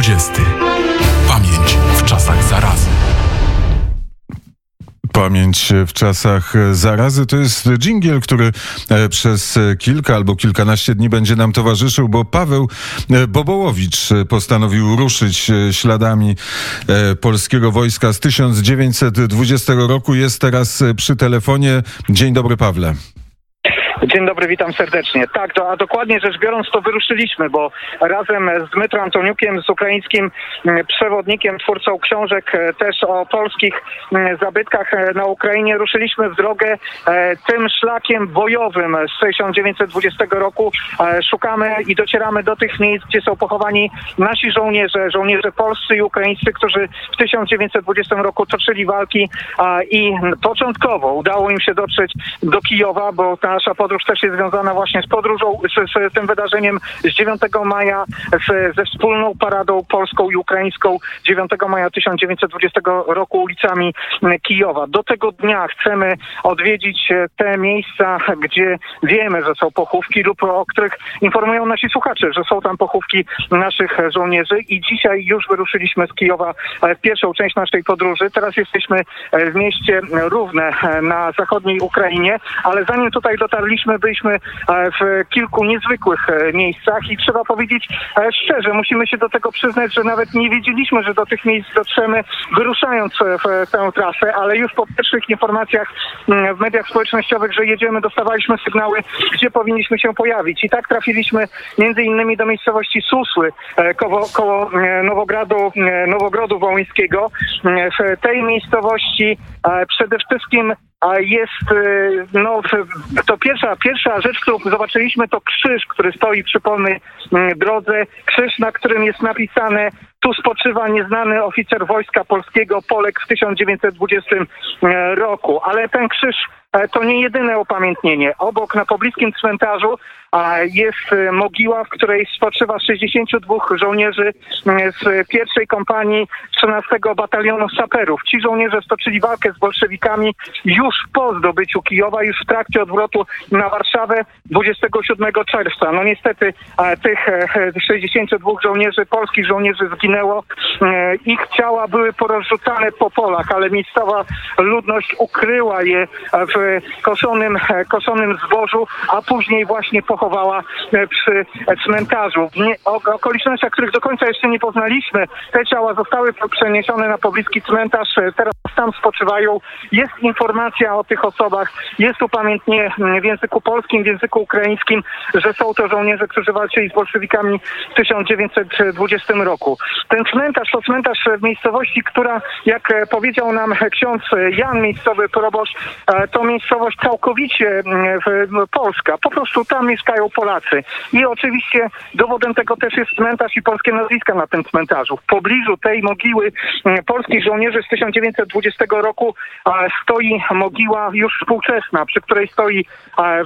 20. Pamięć w czasach zarazy. Pamięć w czasach zarazy to jest dżingiel, który e, przez kilka albo kilkanaście dni będzie nam towarzyszył, bo Paweł e, Bobołowicz postanowił ruszyć e, śladami polskiego wojska z 1920 roku. Jest teraz przy telefonie. Dzień dobry, Pawle. Dzień dobry, witam serdecznie. Tak, to, a dokładnie rzecz biorąc, to wyruszyliśmy, bo razem z Dmytrą Antoniukiem, z ukraińskim mm, przewodnikiem, twórcą książek e, też o polskich mm, zabytkach e, na Ukrainie, ruszyliśmy w drogę e, tym szlakiem bojowym z 1920 roku. Szukamy i docieramy do tych miejsc, gdzie są pochowani nasi żołnierze, żołnierze polscy i ukraińscy, którzy w 1920 roku toczyli walki i początkowo udało im się dotrzeć do Kijowa, bo ta nasza podróż podróż też jest związana właśnie z podróżą, z, z tym wydarzeniem z 9 maja, z, ze wspólną paradą polską i ukraińską 9 maja 1920 roku ulicami Kijowa. Do tego dnia chcemy odwiedzić e, te miejsca, gdzie wiemy, że są pochówki lub o których informują nasi słuchacze, że są tam pochówki naszych żołnierzy i dzisiaj już wyruszyliśmy z Kijowa e, w pierwszą część naszej podróży. Teraz jesteśmy e, w mieście Równe na zachodniej Ukrainie, ale zanim tutaj dotarliśmy byliśmy, byliśmy e, w kilku niezwykłych e, miejscach i trzeba powiedzieć e, szczerze, musimy się do tego przyznać, że nawet nie wiedzieliśmy, że do tych miejsc dotrzemy wyruszając w tę trasę, ale już po pierwszych informacjach mm, w mediach społecznościowych, że jedziemy, dostawaliśmy sygnały, gdzie powinniśmy się pojawić. I tak trafiliśmy między innymi do miejscowości Susły koło, koło Nowogradu, Nowogrodu Wołyńskiego. W tej miejscowości przede wszystkim jest, y, no, to pierwsza, pierwsza rzecz, którą zobaczyliśmy, to krzyż, który stoi przy polnej mm, drodze. Krzyż, na którym jest napisane tu spoczywa nieznany oficer Wojska Polskiego, Polek w 1920 e, roku. Ale ten krzyż to nie jedyne upamiętnienie. Obok na pobliskim cmentarzu jest e, mogiła, w której spoczywa 62 żołnierzy z pierwszej kompanii 13 Batalionu Saperów. Ci żołnierze stoczyli walkę z bolszewikami już po zdobyciu Kijowa, już w trakcie odwrotu na Warszawę 27 czerwca. No niestety tych 62 żołnierzy, polskich żołnierzy zginęło. E, ich ciała były porozrzucane po polach, ale miejscowa ludność ukryła je w koszonym, e, koszonym zbożu, a później właśnie pochowała e, przy cmentarzu. O okolicznościach, których do końca jeszcze nie poznaliśmy, te ciała zostały przeniesione na pobliski cmentarz, teraz tam spoczywają. Jest informacja o tych osobach, jest upamiętnienie w języku polskim, w języku ukraińskim, że są to żołnierze, którzy walczyli z bolszewikami w 1920 roku. Ten cmentarz to cmentarz w miejscowości, która, jak e, powiedział nam ksiądz Jan, miejscowy proboszcz, e, to miejscowość całkowicie polska. Po prostu tam mieszkają Polacy. I oczywiście dowodem tego też jest cmentarz i polskie nazwiska na tym cmentarzu. W pobliżu tej mogiły polskich żołnierzy z 1920 roku stoi mogiła już współczesna, przy której stoi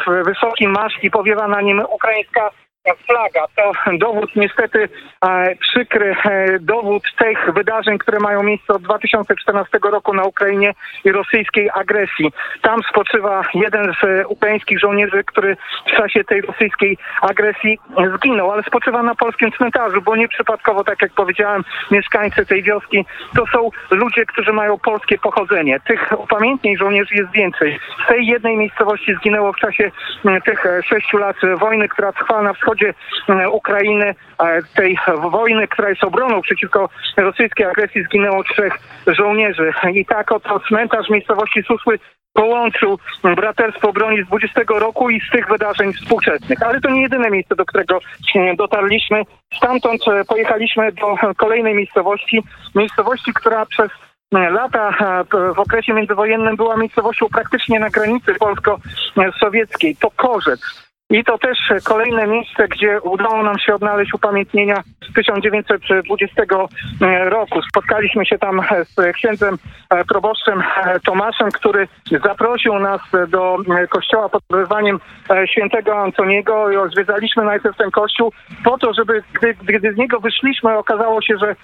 w wysokim maszki powiewa na nim ukraińska flaga. To dowód niestety e, przykry, e, dowód tych wydarzeń, które mają miejsce od 2014 roku na Ukrainie i rosyjskiej agresji. Tam spoczywa jeden z ukraińskich żołnierzy, który w czasie tej rosyjskiej agresji zginął, ale spoczywa na polskim cmentarzu, bo nie przypadkowo, tak jak powiedziałem, mieszkańcy tej wioski to są ludzie, którzy mają polskie pochodzenie. Tych upamiętnień żołnierzy jest więcej. Z tej jednej miejscowości zginęło w czasie tych sześciu lat wojny, która trwała na wschodzie wschodzie e, Ukrainy, tej wojny, która jest obroną przeciwko rosyjskiej agresji, zginęło trzech żołnierzy. I tak oto cmentarz miejscowości Susły połączył braterstwo broni z 20 roku i z tych wydarzeń współczesnych. Ale to nie jedyne miejsce, do którego dotarliśmy. Stamtąd e, pojechaliśmy do kolejnej miejscowości, miejscowości, która przez lata w okresie międzywojennym była miejscowością praktycznie na granicy polsko-sowieckiej. To Korzec. I to też kolejne miejsce, gdzie udało nam się odnaleźć upamiętnienia z 1920 e, roku. Spotkaliśmy się tam z księdzem e, proboszczem e, Tomaszem, który zaprosił nas do kościoła pod wezwaniem świętego Antoniego i zwiedzaliśmy najpierw ten kościół po to, żeby gdy, gdy z niego wyszliśmy, okazało się, że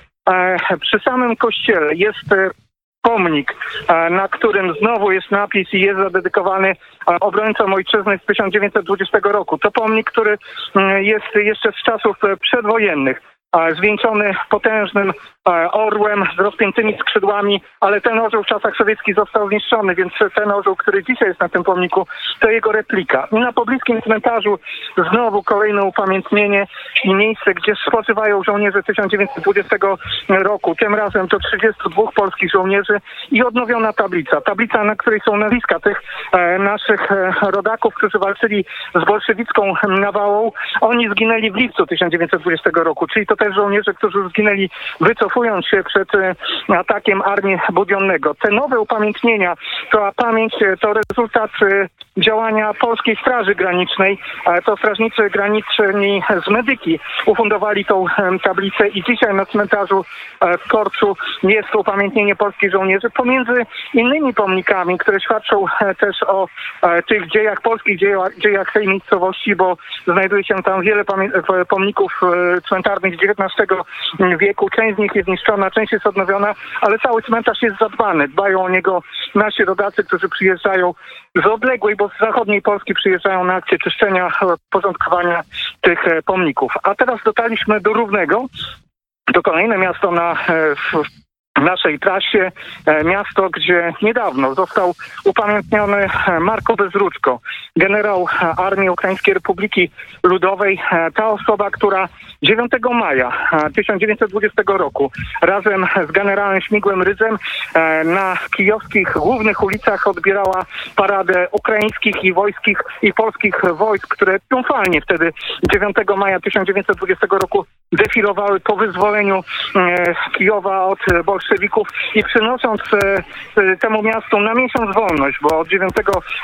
przy samym kościele jest pomnik, e, na którym znowu jest napis i jest zadedykowany e, obrońcom ojczyzny z 1920 roku. To pomnik, który mm, jest jeszcze z czasów e, przedwojennych. zwieńczony potężnym orłem z rozpiętymi skrzydłami, ale ten orzeł w czasach sowieckich został zniszczony, więc ten orzeł, który dzisiaj jest na tym pomniku, to jego replika. I na pobliskim cmentarzu znowu kolejne upamiętnienie i miejsce, gdzie spoczywają żołnierze 1920 roku. Tym razem to 32 polskich żołnierzy i odnowiona tablica. Tablica, na której są nazwiska tych e, naszych e, rodaków, którzy walczyli z bolszewicką nawałą. Oni zginęli w lipcu 1920 roku, czyli to też żołnierze, którzy zginęli wycofując się przed e, atakiem armii Budionnego. Te nowe upamiętnienia, to pamięć to rezultat działania Polskiej Straży Granicznej. To strażnicy graniczni z Medyki ufundowali tą tablicę i dzisiaj na cmentarzu w Korczu jest upamiętnienie polskich żołnierzy pomiędzy innymi pomnikami, które świadczą też o tych dziejach, polskich dziejach, dziejach tej miejscowości, bo znajduje się tam wiele pomników cmentarnych z XIX wieku. Część z nich jest część jest odnowiona, ale cały cmentarz jest zadbany. Dbają o niego nasi rodacy, którzy przyjeżdżają z odległej, bo z zachodniej Polski przyjeżdżają na akcję czyszczenia, porządkowania tych pomników. A teraz dotarliśmy do Równego, to kolejne miasto na w naszej trasie. E, miasto, gdzie niedawno został upamiętniony e, Marko Bezruczko, generał e, Armii Ukraińskiej Republiki Ludowej. Ta osoba, która 9 maja 1920 roku. Razem z generałem Śmigłem Rydzem na kijowskich głównych ulicach odbierała paradę ukraińskich i wojskich i polskich wojsk, które triumfalnie wtedy 9 maja 1920 roku defilowały po wyzwoleniu Kijowa od bolszewików i przynosząc temu miastu na miesiąc wolność, bo od 9,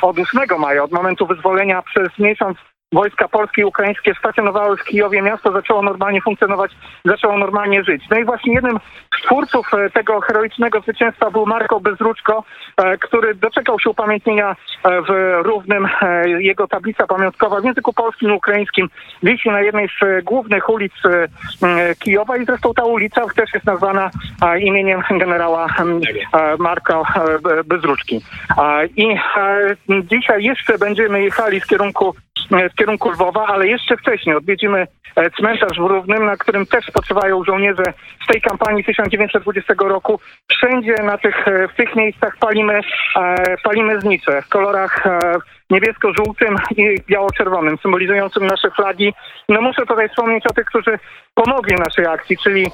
od 8 maja, od momentu wyzwolenia przez miesiąc wojska polskie i ukraińskie stacjonowały w Kijowie, miasto zaczęło normalnie funkcjonować, zaczęło normalnie żyć. No i właśnie jednym z twórców e, tego heroicznego zwycięstwa był Marko Bezruczko, e, który doczekał się upamiętnienia e, w Równym. Jego tablica pamiątkowa w języku polskim i ukraińskim wisi na jednej z głównych ulic Kijowa i zresztą ta ulica też jest nazwana imieniem generała Marka Bezruczki. I dzisiaj jeszcze będziemy jechali w kierunku w kierunku Lwowa, ale jeszcze wcześniej odwiedzimy e, cmentarz w Równym, na którym też spoczywają żołnierze z tej kampanii 1920 roku. Wszędzie na tych, e, w tych miejscach palimy, e, palimy znicze w kolorach niebiesko-żółtym i biało-czerwonym, symbolizującym nasze flagi. No muszę tutaj wspomnieć o tych, którzy pomogli naszej akcji, czyli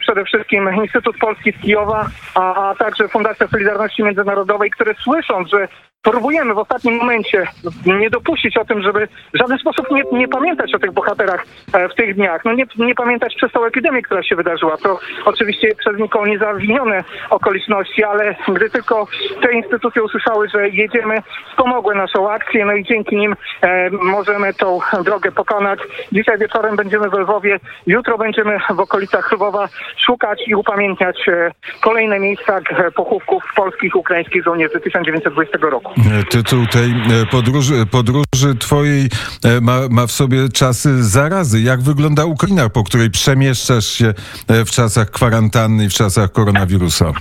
przede wszystkim Instytut Polski z Kijowa, a, a także Fundacja Solidarności Międzynarodowej, które słysząc, że próbujemy w ostatnim momencie nie dopuścić o tym, żeby w żaden sposób nie, nie pamiętać o tych bohaterach e, w tych dniach. No nie, nie pamiętać przez tą epidemię, która się wydarzyła. To oczywiście przez nikogo nie zawinione okoliczności, ale gdy tylko te instytucje usłyszały, że jedziemy, pomogły naszą akcję, no i dzięki nim e, możemy tą drogę pokonać. Dzisiaj wieczorem będziemy w Lwowie, jutro będziemy w okolicach Lwowa szukać i upamiętniać e, kolejne miejsca pochówków polskich ukraińskich żołnierzy 1920 roku. Tytuł tej e, podróży, podróży twojej e, ma, ma w sobie czasy zarazy. Jak wygląda Ukraina, po której przemieszczasz się e, w czasach kwarantanny i w czasach koronawirusa?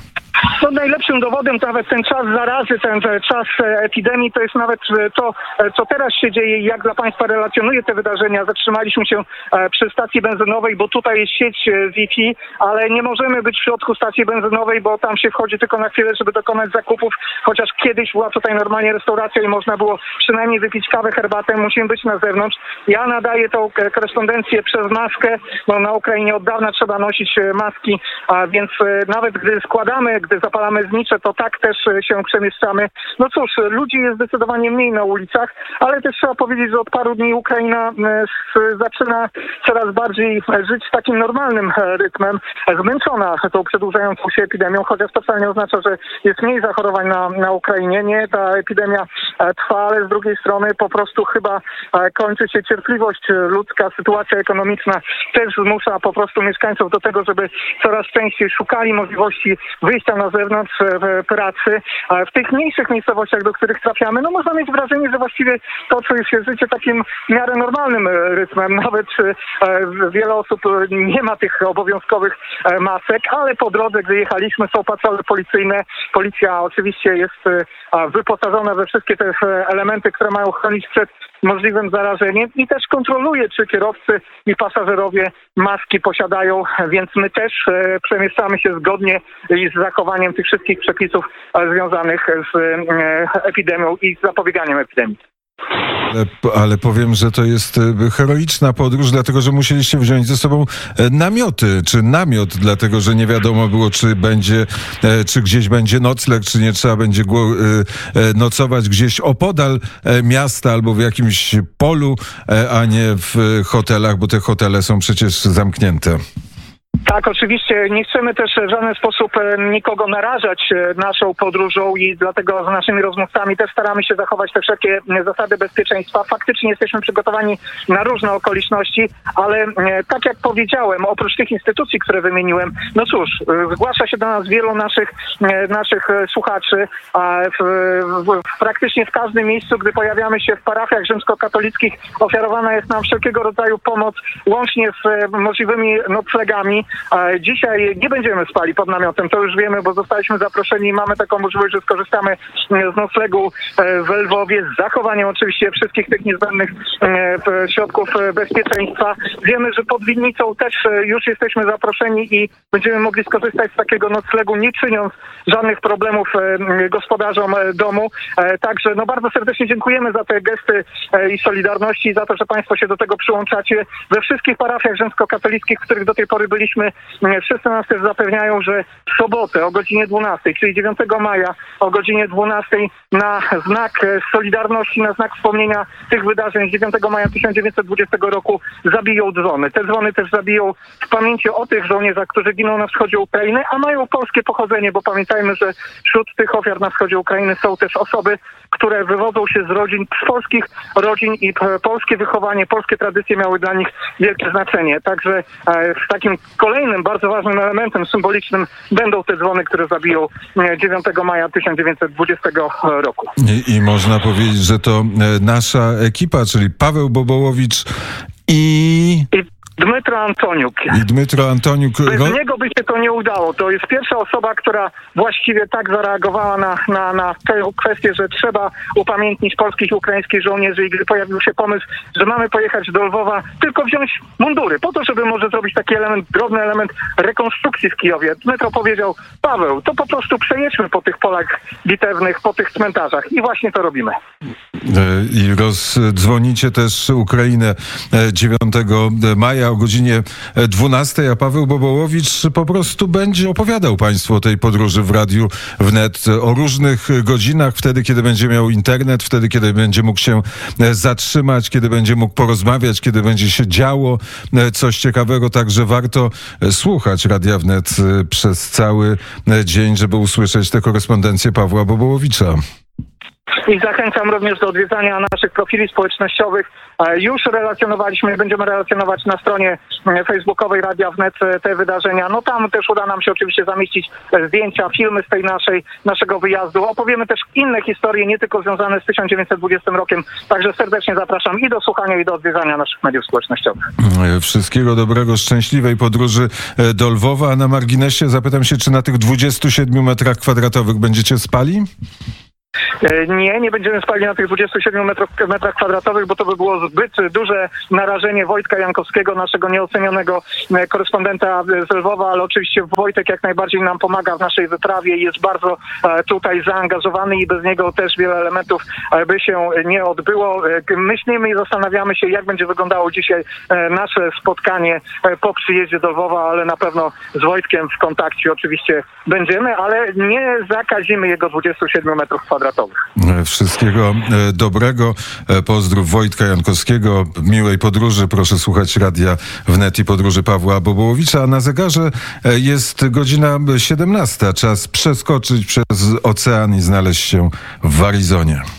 No najlepszym dowodem nawet ten czas zarazy, ten czas epidemii to jest nawet to, co teraz się dzieje i jak dla Państwa relacjonuję te wydarzenia. Zatrzymaliśmy się przy stacji benzynowej, bo tutaj jest sieć Wi-Fi, ale nie możemy być w środku stacji benzynowej, bo tam się wchodzi tylko na chwilę, żeby dokonać zakupów, chociaż kiedyś była tutaj normalnie restauracja i można było przynajmniej wypić kawę, herbatę, musimy być na zewnątrz. Ja nadaję tą korespondencję przez maskę, bo na Ukrainie od dawna trzeba nosić maski, a więc nawet gdy składamy, gdy zapalamy znicze, to tak też się przemieszczamy. No cóż, ludzi jest zdecydowanie mniej na ulicach, ale też trzeba powiedzieć, że od paru dni Ukraina zaczyna coraz bardziej żyć takim normalnym rytmem, zmęczona tą przedłużającą się epidemią, chociaż to wcale nie oznacza, że jest mniej zachorowań na, na Ukrainie. Nie, ta epidemia trwa, ale z drugiej strony po prostu chyba kończy się cierpliwość ludzka, sytuacja ekonomiczna też zmusza po prostu mieszkańców do tego, żeby coraz częściej szukali możliwości wyjścia na zewnątrz w pracy. W tych mniejszych miejscowościach, do których trafiamy, no można mieć wrażenie, że właściwie toczy się życie takim w miarę normalnym rytmem. Nawet wiele osób nie ma tych obowiązkowych masek, ale po drodze, gdy jechaliśmy, są patrole policyjne. Policja oczywiście jest wyposażona we wszystkie te elementy, które mają chronić przed możliwym zarażeniem i też kontroluje, czy kierowcy i pasażerowie maski posiadają, więc my też e, przemieszczamy się zgodnie z zachowaniem tych wszystkich przepisów e, związanych z e, epidemią i z zapobieganiem epidemii. Ale, powiem, że to jest e, heroiczna podróż, dlatego że musieliście wziąć ze sobą e, namioty, czy namiot, dlatego że nie wiadomo było, czy będzie, e, czy gdzieś będzie nocleg, czy nie trzeba będzie nocować gdzieś opodal miasta albo w jakimś polu, a nie w hotelach, bo te hotele są przecież zamknięte. Tak, oczywiście nie chcemy też w żaden sposób e, nikogo narażać e, naszą podróżą i dlatego z naszymi rozmówcami też staramy się zachować te wszelkie e, zasady bezpieczeństwa. Faktycznie jesteśmy przygotowani na różne okoliczności, ale tak jak powiedziałem, oprócz tych instytucji, które wymieniłem, no cóż, zgłasza się do nas wielu naszych, naszych słuchaczy, a w, w, praktycznie w każdym miejscu, gdy pojawiamy się w parafiach rzymskokatolickich, ofiarowana jest nam wszelkiego rodzaju pomoc, łącznie z możliwymi noclegami. Dzisiaj nie będziemy spali pod namiotem, to już wiemy, bo zostaliśmy zaproszeni i mamy taką możliwość, że skorzystamy z noclegu e, w Lwowie z zachowaniem oczywiście wszystkich tych niezbędnych e, środków e, bezpieczeństwa. Wiemy, że pod winnicą też już jesteśmy zaproszeni i będziemy mogli skorzystać z takiego noclegu, nie czyniąc żadnych problemów gospodarzom domu. Także no bardzo serdecznie dziękujemy za te gesty i solidarności i za to, że Państwo się do tego przyłączacie. We wszystkich parafiach rzymskokatolickich, w których do tej pory byliśmy, m, wszyscy nas też zapewniają, że w sobotę o godzinie 12, czyli 9 maja o godzinie 12 na znak e, solidarności, na znak wspomnienia tych wydarzeń z 9 maja 1920 roku zabiją dzwony. Te dzwony też zabiją w pamięci o tych żołnierzach, którzy giną na wschodzie Ukrainy, a mają polskie pochodzenie, bo pamiętajmy, że wśród tych ofiar na wschodzie Ukrainy są też osoby, które wywodzą się z rodzin, z polskich rodzin i polskie wychowanie, polskie tradycje miały dla nich wielkie znaczenie. Także e, w takim kolejnym, bardzo ważnym elementem symbolicznym będą te dzwony, które zabiją e, 9 maja 1920 roku. I, I można powiedzieć, że to e, nasza ekipa, czyli Paweł Bobołowicz i, I Dmytro Antoniuk. i Dmytro Antoniuk. Bez niego by się to nie udało. To jest pierwsza osoba, która właściwie tak zareagowała na, na, na tę kwestię, że trzeba upamiętnić polskich i ukraińskich żołnierzy i gdy pojawił się pomysł, że mamy pojechać do Lwowa, tylko wziąć mundury, po to, żeby może zrobić taki element, drobny element rekonstrukcji w Kijowie. Metro powiedział, Paweł, to po prostu przejedźmy po tych polach bitewnych, po tych cmentarzach i właśnie to robimy. E, I rozdzwonicie też Ukrainę e, 9 maja o godzinie 12, a Paweł Bobołowicz po prostu będzie opowiadał Państwu o tej podróży w radiu wnet o różnych godzinach, wtedy kiedy będzie miał internet, wtedy kiedy będzie mógł się e, zatrzymać, kiedy będzie mógł porozmawiać, kiedy będzie się działo e, coś ciekawego, także warto e, słuchać Radia Wnet e, przez cały e, dzień, żeby usłyszeć tę korespondencję Pawła Bobołowicza. I zachęcam również do odwiedzania naszych profili społecznościowych. E, Już relacjonowaliśmy będziemy relacjonować na stronie e, facebookowej Radia Wnet e, te wydarzenia. No tam też uda nam się oczywiście zamieścić zdjęcia, filmy z tej naszej, naszego wyjazdu. Opowiemy też inne historie, nie tylko związane z 1920 rokiem. Także serdecznie zapraszam i do słuchania, i do odwiedzania naszych mediów społecznościowych. Wszystkiego dobrego, szczęśliwej podróży do Lwowa. A na marginesie zapytam się, czy na tych 27 metrach kwadratowych będziecie spali? E, Nie, nie będziemy spali na tych 27 metrach, metrach kwadratowych, bo to by było zbyt duże narażenie Wojtka Jankowskiego, naszego nieocenionego e, korespondenta z Lwowa, ale oczywiście Wojtek jak najbardziej nam pomaga w naszej wyprawie i jest bardzo e, tutaj zaangażowany i bez niego też wiele elementów by się nie odbyło. Myślimy i zastanawiamy się, jak będzie wyglądało dzisiaj nasze spotkanie po przyjeździe do Lwowa, ale na pewno z Wojtkiem w kontakcie oczywiście będziemy, ale nie zakazimy jego 27 metrów kwadratowych. E, Wszystkiego e, dobrego. E, Pozdrów Wojtka Jankowskiego. Miłej podróży. Proszę słuchać radia wnet i podróży Pawła Bobołowicza. A na zegarze jest godzina 17. Czas przeskoczyć przez ocean i znaleźć się w Arizonie.